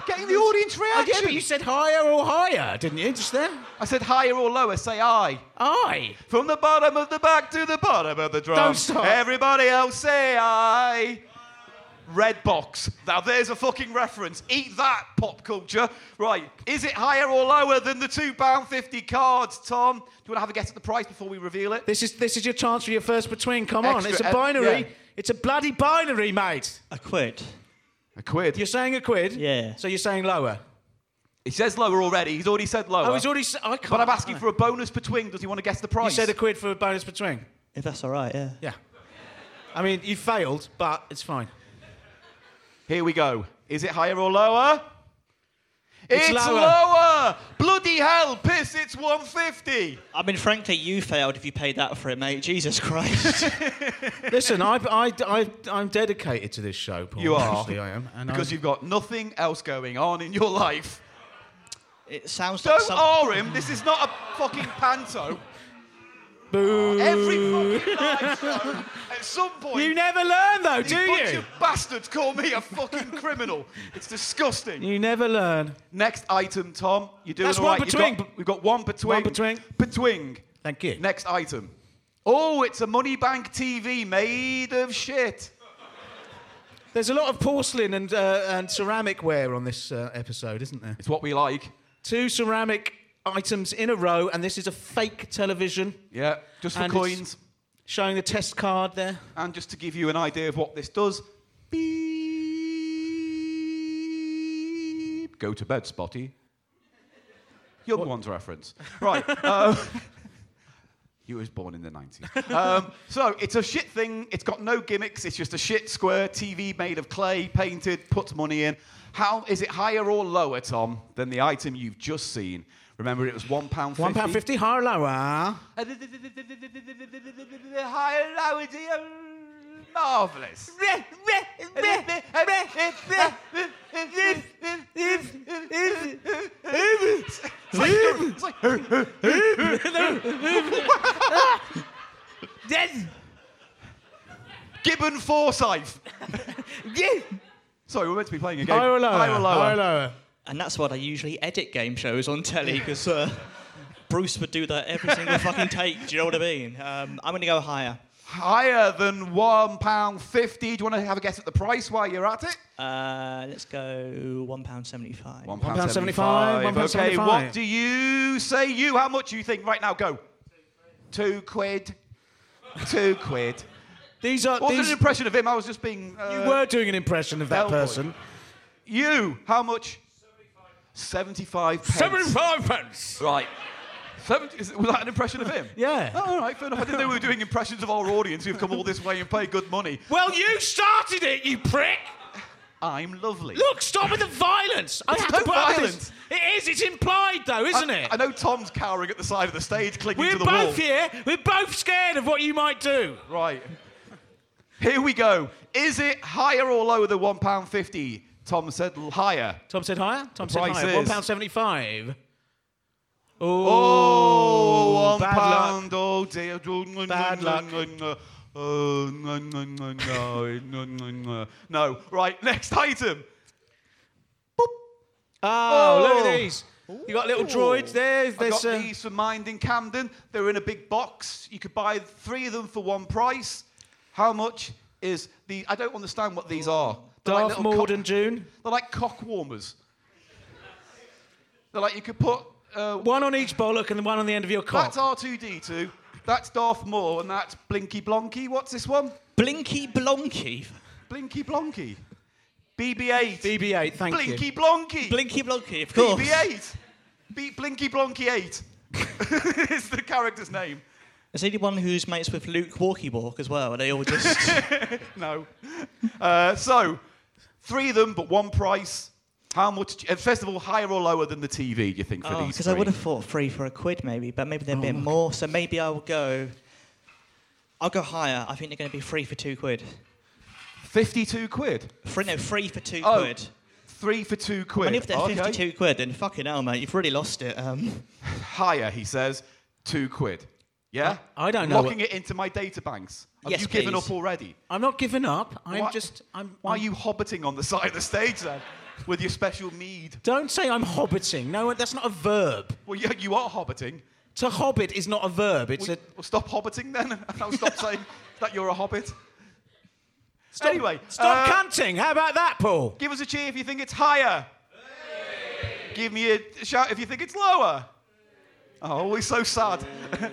Getting the audience reaction. yeah, but you said higher or higher, didn't you? Just there? I said higher or lower, say aye. Aye. From the bottom of the back to the bottom of the drum. Don't stop. Everybody else say aye. Red box. Now there's a fucking reference. Eat that, pop culture. Right. Is it higher or lower than the £2.50 cards, Tom? Do you want to have a guess at the price before we reveal it? This is this is your chance for your first between. Come on, it's a uh, binary. yeah. It's a bloody binary, mate. I quid. A quid. You're saying a quid? Yeah. So you're saying lower? He says lower already. He's already said lower. Oh, he's already. I can't. but I'm asking for a bonus between. Does he want to guess the price? You said a quid for a bonus between. If that's all right, yeah. Yeah. I mean, you failed, but it's fine. Here we go. Is it higher or lower? It's It's, lower. lower. Bloody hell, piss! It's 150. I mean, frankly, you failed if you paid that for it, mate. Jesus Christ. [laughs] Listen, I, I, I, I'm dedicated to this show, Paul. You are. Actually, I am. And Because I'm- you've got nothing else going on in your life. it sounds like Don't some... awe him. This is not a fucking panto. Boo. Every fucking live show, at some point, You never learn, do bunch you? of bastards call me a fucking criminal. It's disgusting. You never learn. Next item, Tom. You're doing That's all one right. Between. got- we've got one between. One between. Between. Thank you. Next item. Oh, it's a money bank TV made of shit. There's a lot of porcelain and uh, and ceramic ware on this uh, episode, isn't there? It's what we like. Two ceramic items in a row, and this is a fake television Yeah, just for coins. Showing the test card there. And just to give you an idea of what this does, beep. Go to bed, Spotty. Young ones reference. Right. um, [laughs] you was born in the 90s. Um, so it's a shit thing. It's got no gimmicks. It's just a shit square TV made of clay, painted, puts money in. How is it higher or lower, Tom, than the item you've just seen? Remember, it was one pound One pound fifty, higher lower? Higher, lower. Marvelous. It's like, Gibbon Forsyth. Sorry, we're meant to be playing a game. Higher or lower? Higher or lower? Higher or lower? And that's what I usually edit game shows on telly, because uh, Bruce would do that every single fucking take. Do you know what I mean? Um, I'm going to go higher. Higher than one pound fifty. Do you want to have a guess at the price while you're at it? Uh, let's go one pound seventy-five. One pound pound 75, one pound Okay, 75. what do you say? You, how much do you think? Right now, go. Two quid. Two quid. These are Wasn't these. an impression of him. I was just being. Uh, you were doing an impression of that bellboy. person. You, how much? Seventy-five pence. Seventy-five pence. Right. 70, is, was that an impression of him? [laughs] Yeah. Oh, all right, fair enough. I didn't know we were doing impressions of our audience who've come all this way and paid good money. Well, you started it, you prick. I'm lovely. Look, stop with the violence. I have no to put violence. It is. It's implied, though, isn't I, it? I know Tom's cowering at the side of the stage, clinging We're to the wall. We're both here. We're both scared of what you might do. Right. Here we go. Is it higher or lower than one pound fifty? Tom said higher. Tom said higher. Tom The said price higher. is- One pound seventy-five. Oh, one bad luck. pound. Oh dear. Bad luck. Oh, no, no, no, no, no, no, no. No. Right. Next item. Oh, look Oh. at these. You got little droids there. I There's, got uh, these from Mind in Camden. They're in a big box. You could buy three of them for one price. How much is the? I don't understand what these are. They're like Darth little Maud cock- and June. They're like cock warmers. They're like you could put. Uh, One on each bollock and one on the end of your cock. that's R2D2. That's Darth Maul, and that's Blinky Blonky. What's this one? Blinky Blonky. Blinky Blonky. BB-8. BB-8, thank you. Blinky you. Blonky. Blinky Blonky, of course. BB-8. B- Blinky Blonky 8 [laughs] is the character's name. Is he the who's mates with Luke Walkie Walk as well? Are they all just. [laughs] No. Uh, so, three of them, but one price. How much? uh, First of all, higher or lower than the TV? Do you think for oh, these? because I would have thought three for a quid maybe, but maybe they're a bit Oh. more. So maybe I'll go. I'll go higher. I think they're going to be three for two quid. fifty-two quid. Three, no, three for two Oh, quid. Three for two quid. And if they're Okay. 52 quid, then fucking hell, mate, you've really lost it. Um, [laughs] Higher, he says, two quid. Yeah. I- I don't know Locking it into my data banks. Have Yes, you given please. up already? I'm not giving up. I'm Why- just. I'm. Why are I'm- you hobbiting on the side of the stage then, with your special mead? Don't say I'm hobbiting. No, that's not a verb. Well, you, you are hobbiting. To hobbit is not a verb. It's Well, a. well, stop hobbiting then. [laughs] I'll stop saying that you're a hobbit. Stop, anyway, stop uh, cunting. How about that, Paul? Give us a cheer if you think it's higher. Give me a shout if you think it's lower. Oh, always so sad. [laughs]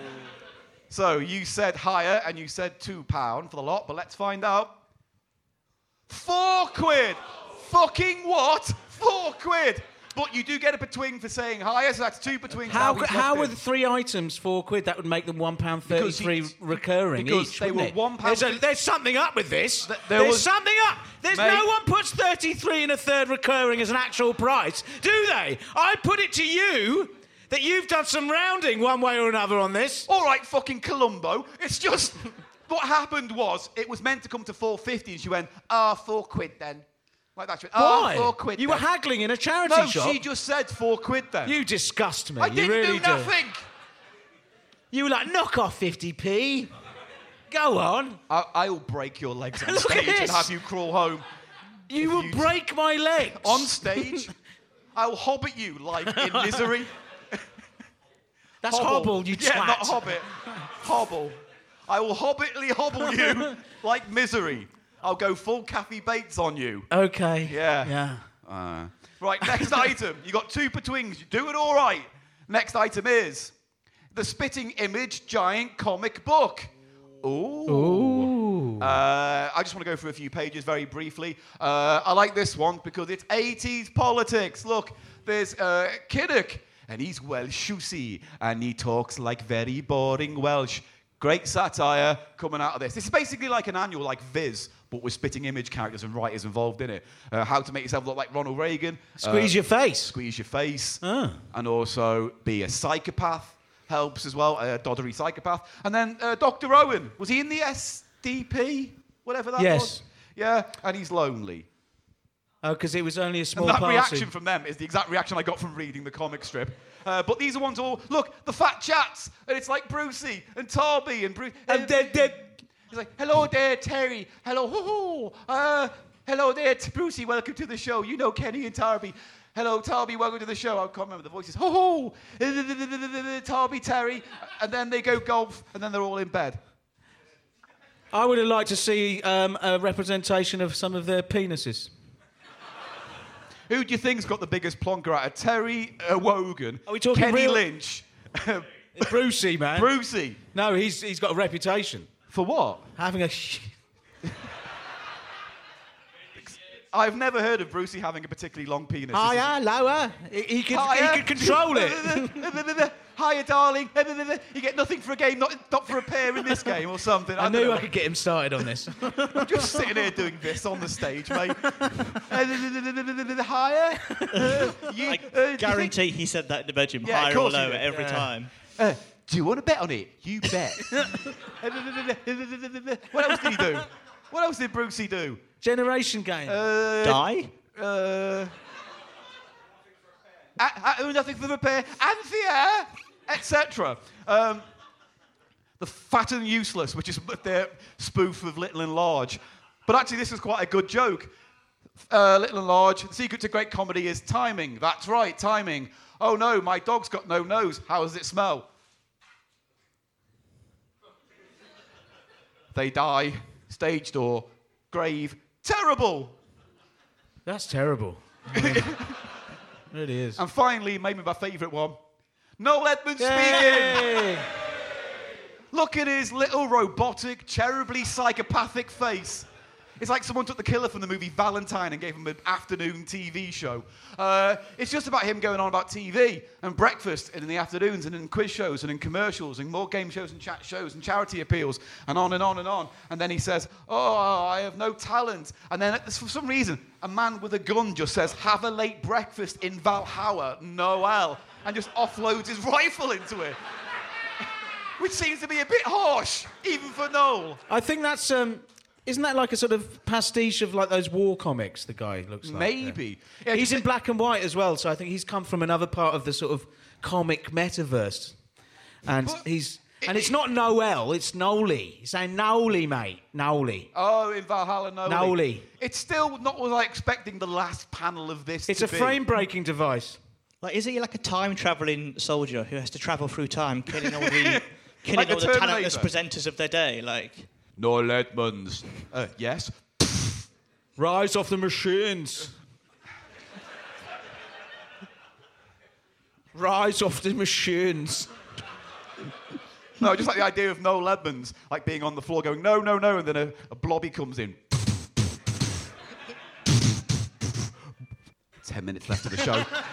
so you said higher and you said two pound for the lot, but let's find out. Four quid. Fucking what? Four quid. But you do get a between for saying higher, so that's two between. How, how were the three items four quid? That would make them one pound thirty-three recurring because each. they were it? one pound There's, there's something up with this. there there's was- something up. There's Mate. no one puts thirty-three and a third recurring as an actual price, do they? I put it to you that you've done some rounding one way or another on this. All right, fucking Columbo. It's just what happened was it was meant to come to 450, and she went, ah, four quid then. Like that. She went, ah, Why? four quid. you then." were haggling in a charity No, shop. she just said four quid then. You disgust me. I you didn't really do nothing. You were like, knock off 50p. Go on. I, I'll break your legs on [laughs] stage and have you crawl home You will you- break my legs. on stage. [laughs] I'll hobbit you like in misery. [laughs] That's hobble, you Yeah, not hobbit. Hobble. I will hobbitly hobble you [laughs] like misery. I'll go full Kathy Bates on you. Okay. Yeah. Yeah. Uh, right, next [laughs] item. You got two betwings. You're doing all right. Next item is the Spitting Image Giant Comic Book. Ooh. Ooh. Uh, I just want to go through a few pages very briefly. Uh, I like this one because it's 80s politics. Look, there's uh, Kinnock, and he's Welsh, you see, and he talks like very boring Welsh. Great satire coming out of this. This is basically like an annual, like Viz, but with spitting image characters and writers involved in it. Uh, how to make yourself look like Ronald Reagan. Squeeze uh, your face. Squeeze your face. Ah. And also be a psychopath helps as well, a doddery psychopath. And then uh, Dr. Owen, was he in the SDP? Whatever that Yes. was? Yeah, and he's lonely. Because it was only a small And that party. reaction from them is the exact reaction I got from reading the comic strip. Uh, but these are ones all look the fat chats, and it's like Brucey and Tarby and Bruce. And then- then- He's like, "Hello there, Terry. Hello, hoo hoo. Uh, hello there, Brucey. Welcome to the show. You know Kenny and Tarby. Hello, Tarby. Welcome to the show. I can't remember the voices. Ho ho. Tarby, Terry. And then they go golf, and then they're all in bed. I would have liked to see um, a representation of some of their penises. Who do you think's got the biggest plonker out of Terry uh, Wogan? Are we talking Kenny real- Lynch? Brucey, man. Brucey. No, he's, he's got a reputation. For what? Having a. sh- I've never heard of Brucey having a particularly long penis. This is- Higher, lower. He, he, could, Hiya. he could control it. [laughs] Hiya, darling. You get nothing for a game, not, not for a pair in this game or something. I don't knew know. I could get him started on this. [laughs] I'm just sitting here doing this on the stage, mate. Hiya. [laughs] You- I uh, do you think- guarantee he said that in the bedroom, Yeah, of higher or lower every Yeah. time. Uh, do you want to bet on it? You bet. what else did he do? What else did Brucey do? Generation game. Uh, Die? Uh, uh, uh, nothing for repair. Anthea, etc. Um, the fat and useless, which is [laughs] their spoof of Little and Large. But actually, this is quite a good joke. Uh, Little and Large, the secret to great comedy is timing. That's right, timing. Oh no, my dog's got no nose. How does it smell? They die. Stage door. Grave. Terrible. That's terrible. really [laughs] is. And finally, maybe my favourite one. Noel Edmonds speaking. Look at his little robotic, terribly psychopathic face. It's like someone took the killer from the movie Valentine and gave him an afternoon TV show. Uh, it's just about him going on about TV and breakfast and in the afternoons and in quiz shows and in commercials and more game shows and chat shows and charity appeals and on and on and on. And then he says, Oh, I have no talent. And then for some reason, a man with a gun just says, Have a late breakfast in Valhalla, Noel, and just offloads his [laughs] rifle into it. [laughs] Which seems to be a bit harsh, even for Noel. I think that's um, isn't that like a sort of pastiche of like those war comics? The guy looks like Maybe. Yeah. Yeah, he's in black and white as well, so I think he's come from another part of the sort of comic metaverse, and But he's and it's not Noel, it's Noli. He's saying Noli, mate, Noli. Oh, in Valhalla, Noli. Noli. It's still not what I was expecting the last panel of this It's to a be. frame-breaking device. Like, is he like a time traveling soldier who has to travel through time, killing all the [laughs] killing Like all the talentless presenters of their day? Like, Noel Edmonds. Uh, yes. Rise of the machines. Rise of the machines. No, just like the idea of Noel Edmonds, like being on the floor going, no, no, no, and then a, a blobby comes in. Ten minutes left of the show. [laughs]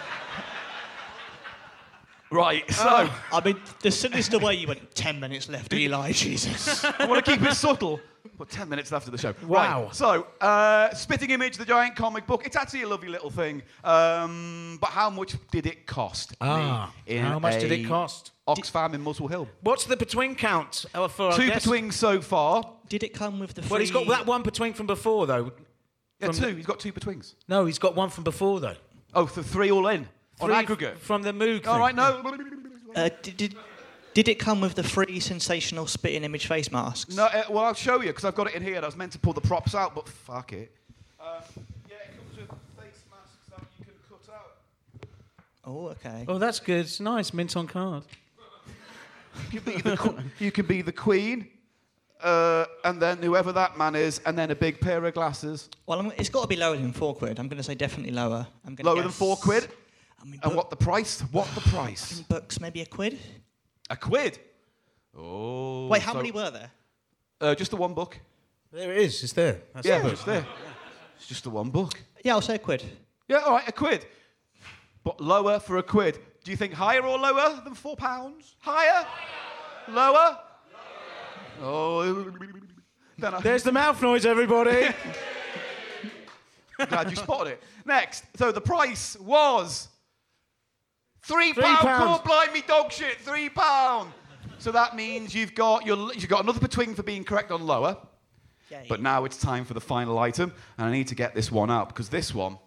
right, so I mean, the sinister way you went ten minutes left, Eli. Jesus. I want to keep it subtle. But 10 minutes left of the show. Wow. Right, so, uh, Spitting Image, the giant comic book. It's actually a lovely little thing. Um, but how much did it cost? Ah, how much did it cost? Oxfam in Muswell Hill. What's the between count uh, for Two between so far. Did it come with the free? Well, he's got that one between from before though. Yeah, two. the- He's got two betwings. No, he's got one from before though. Oh, so three all in on aggregate. from the Moog. All right, no. Uh, did, did, did it come with the free sensational spitting image face masks? No, uh, well, I'll show you because I've got it in here. and I was meant to pull the props out, but fuck it. Uh, yeah, it comes with face masks that you can cut out. Oh, okay. Oh, that's good. It's nice. Mint on card. You can be the, qu- you can be the queen, uh, and then whoever that man is, and then a big pair of glasses. Well, I'm, it's got to be lower than four quid. I'm going to say definitely lower. I'm gonna Lower than guess- four quid. I mean, And book- what the price? What the [sighs] price? books? Maybe a quid. A quid. Oh. Wait, how so- many were there? Uh, just the one book. There it is. It's there. That's Yeah, the book. it's there. It's just the one book. Yeah, I'll say a quid. Yeah, all right, a quid. But lower for a quid. Do you think higher or lower than four pounds? Higher? Lower? Oh. Then I, There's the mouth noise, everybody. [laughs] glad you spotted it. Next. So the price was three, Three pound. pounds. Poor blind me dog shit. Three pound. So that means you've got your, you've got another between for being correct on lower. Yay. But now it's time for the final item, and I need to get this one out because this one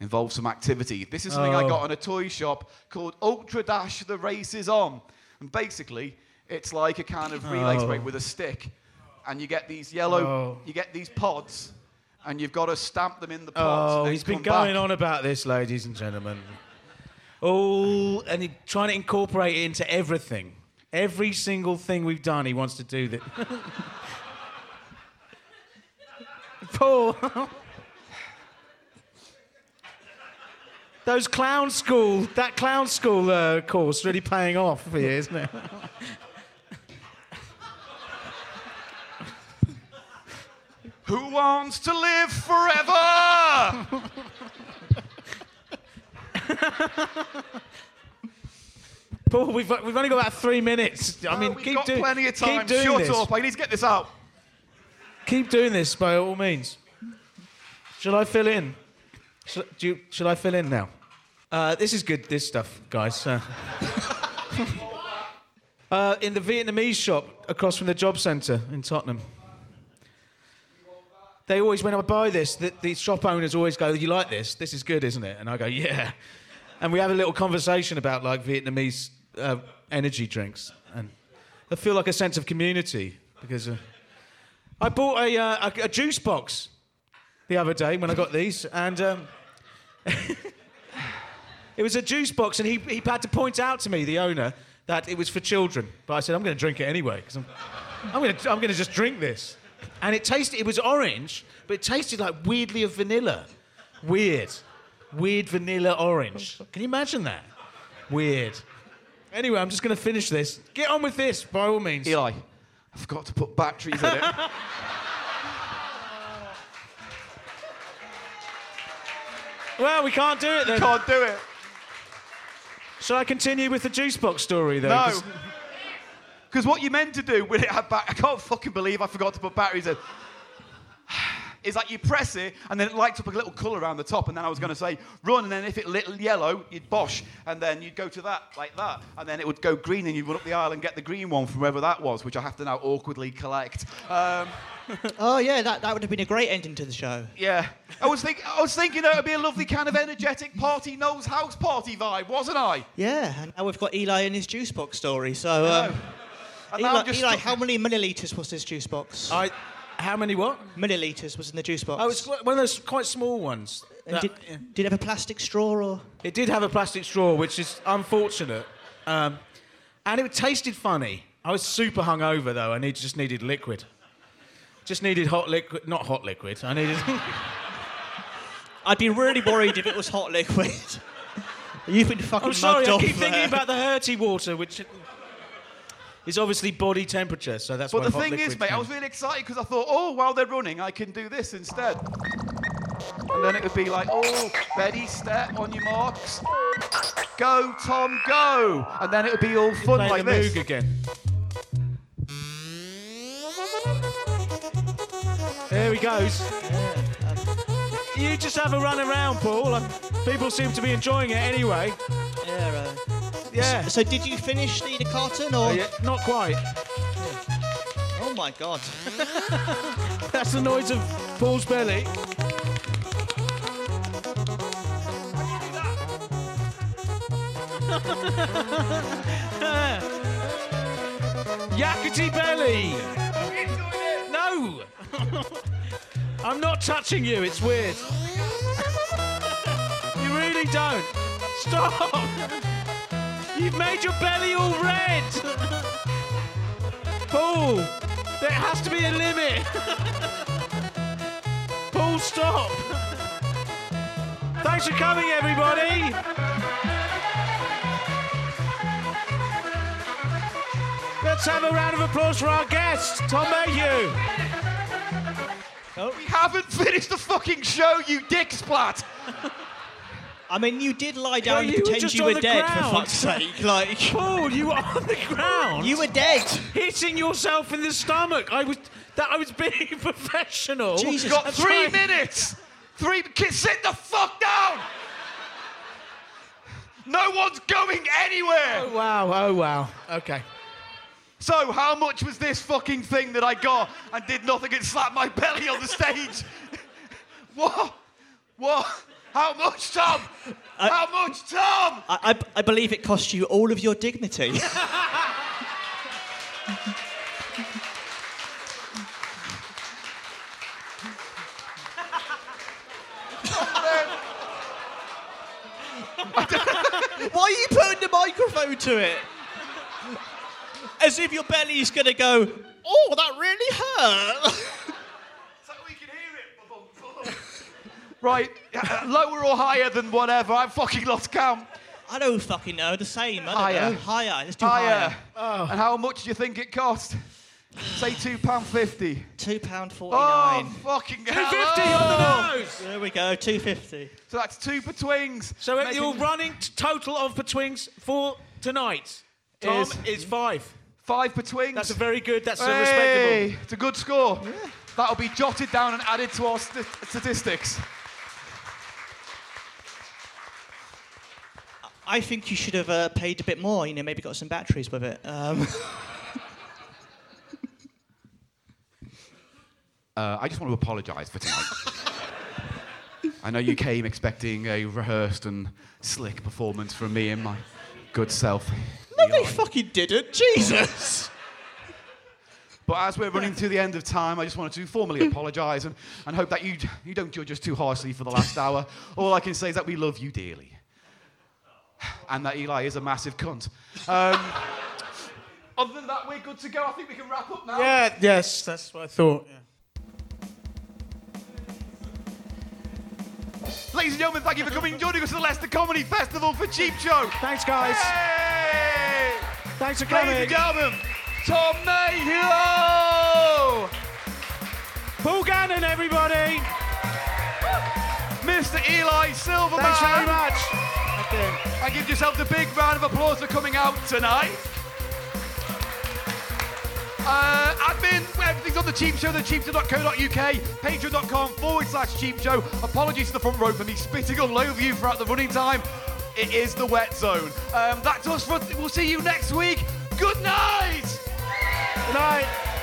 involves some activity. This is something I Oh. got in a toy shop called Ultra Dash The Race Is On. And basically, it's like a kind of relay Oh. spray with a stick. And you get these yellow, Oh. you get these pods, and you've got to stamp them in the pods. oh, he's been going back. on about this, ladies and gentlemen. Oh, and he, trying to incorporate it into everything. Every single thing we've done, he wants to do that. [laughs] Paul. Those clown school, that clown school uh, course really paying off for you, isn't it? [laughs] Who wants to live forever? [laughs] [laughs] Paul, we've, we've only got about three minutes. I mean, we've keep got doing plenty of keep time. doing Shut this. up. I need to get this out. Keep doing this by all means. Shall I fill in? Shall, do you, shall I fill in now? Uh, this is good, this stuff, guys. Uh, [laughs] uh, in the Vietnamese shop across from the job centre in Tottenham. They always, when I buy this, the, the shop owners always go, You like this? This is good, isn't it? And I go, Yeah. And we have a little conversation about like Vietnamese uh, energy drinks. And I feel like a sense of community because. Uh, I bought a, uh, a, a juice box the other day when I got these, and um, [laughs] it was a juice box, and he, he had to point out to me, the owner, that it was for children. But I said, I'm going to drink it anyway, because I'm, I'm going to just drink this and it tasted. It was orange, but it tasted like weirdly of vanilla. Weird, weird vanilla orange. Can you imagine that? Weird. Anyway, I'm just going to finish this. Get on with this, by all means. Eli, I forgot to put batteries in it. [laughs] well, we can't do it then. Can't do it. Shall I continue with the juice box story though? No. 'Cause- what you meant to do when it had back, I can't fucking believe I forgot to put batteries in. [sighs] Is like you press it and then it lights up a little colour around the top, and then I was going to say run, and then if it lit yellow, you'd bosh, and then you'd go to that like that, and then it would go green, and you'd run up the aisle and get the green one from wherever that was, which I have to now awkwardly collect. Um, [laughs] Oh yeah, that, that would have been a great ending to the show. yeah, I was thinking, I was thinking that would be a lovely kind of energetic party, nose house party vibe, wasn't I? Yeah, and now we've got Eli and his juice box story. So, um, And Eli, I'm just Eli, how many milliliters was this juice box? I. How many what? milliliters was in the juice box. Oh, it's one of those quite small ones. And That- did, yeah. did it have a plastic straw or? It did have a plastic straw, which is unfortunate. Um, and it tasted funny. I was super hungover though. I need, just needed liquid. Just needed hot liquid, not hot liquid. I needed. [laughs] I'd be really worried if it was hot liquid. [laughs] You've been fucking I'm sorry. mugged I off keep thinking there. about the Hurty water, which is obviously body temperature. So that's But why the thing is, liquid mate, I was really excited because I thought, oh, while they're running, I can do this instead. And then it would be like, oh, ready, step, on your marks. Go, Tom, go. And then it would be all fun like the this. Moog again. There he goes. You just have a run around, Paul. People seem to be enjoying it anyway. Yeah, uh, Yeah. So did you finish the, the carton or? Uh, yeah, Not quite. Oh my god. [laughs] That's the noise of Paul's belly. [laughs] Yakety belly. No. [laughs] I'm not touching you. It's weird. you really don't. Stop. You've made your belly all red. Paul, there has to be a limit. Paul, stop. Thanks for coming, everybody. Let's have a round of applause for our guest, Tom Mayhew. We haven't finished the fucking show, you dick splat. I mean, you did lie down and you were pretend just you on were the dead, ground. for fuck's sake. [laughs] Like, Paul, you were on the ground. you were dead. hitting yourself in the stomach. I was that I was being [laughs] professional. Jesus. You've got three trying- minutes. Three. Sit the fuck down. No one's going anywhere. Oh wow! Oh wow! Okay. So, how much was this fucking thing that I got and did nothing and slapped my [laughs] belly on the stage? what? What? How much, Tom? how much, Tom? I, I, I believe it cost you all of your dignity. [laughs] Why are you putting the microphone to it? As if your belly's gonna go, oh, that really hurt. [laughs] So we can hear it. Right, uh, lower or higher than whatever. I've fucking lost count. I don't fucking know, the same. I don't Higher. know. Higher. Let's do Higher. higher. And how much do you think it cost? [sighs] Say two pound fifty. Two pound Oh, forty-nine. fucking Two hell. fifty on the nose. There we go, two fifty. So that's two per twings. So Making- your running t- total of betwings for tonight, Tom, Is- is, five. five per twings. That's a very good. That's a Hey, respectable. it's a good score. That'll be jotted down and added to our st- statistics. I think you should have uh, paid a bit more. You know, maybe got some batteries with it. Um, [laughs] Uh, I just want to apologise for tonight. I know you came expecting a rehearsed and slick performance from me and my good self. no, they fucking didn't. Jesus. But as we're running to the end of time, I just wanted to formally [laughs] apologise and, and hope that you, you don't judge us too harshly for the last hour. All I can say is that we love you dearly. [sighs] And that Eli is a massive cunt. Um, [laughs] other than that, we're good to go. I think we can wrap up now. Yeah. Yes, that's what I thought. Yeah. Ladies and gentlemen, thank you for coming and joining us at the Leicester Comedy Festival for Cheap Show. Thanks, guys. Hey! Thanks for Ladies and coming. gentlemen, Tom Mayhew! Paul Gannon, everybody. Mr. Mr. Eli Silverman. Thanks very much. And give yourself a big round of applause for coming out tonight. Uh, admin, everything's on the Cheap Show, thecheapshow.co.uk, patreon.com forward slash cheap show. Apologies to the front row for me spitting all over you throughout the running time. It is the wet zone. Um, that's us for. We'll see you next week. Good night. Good night.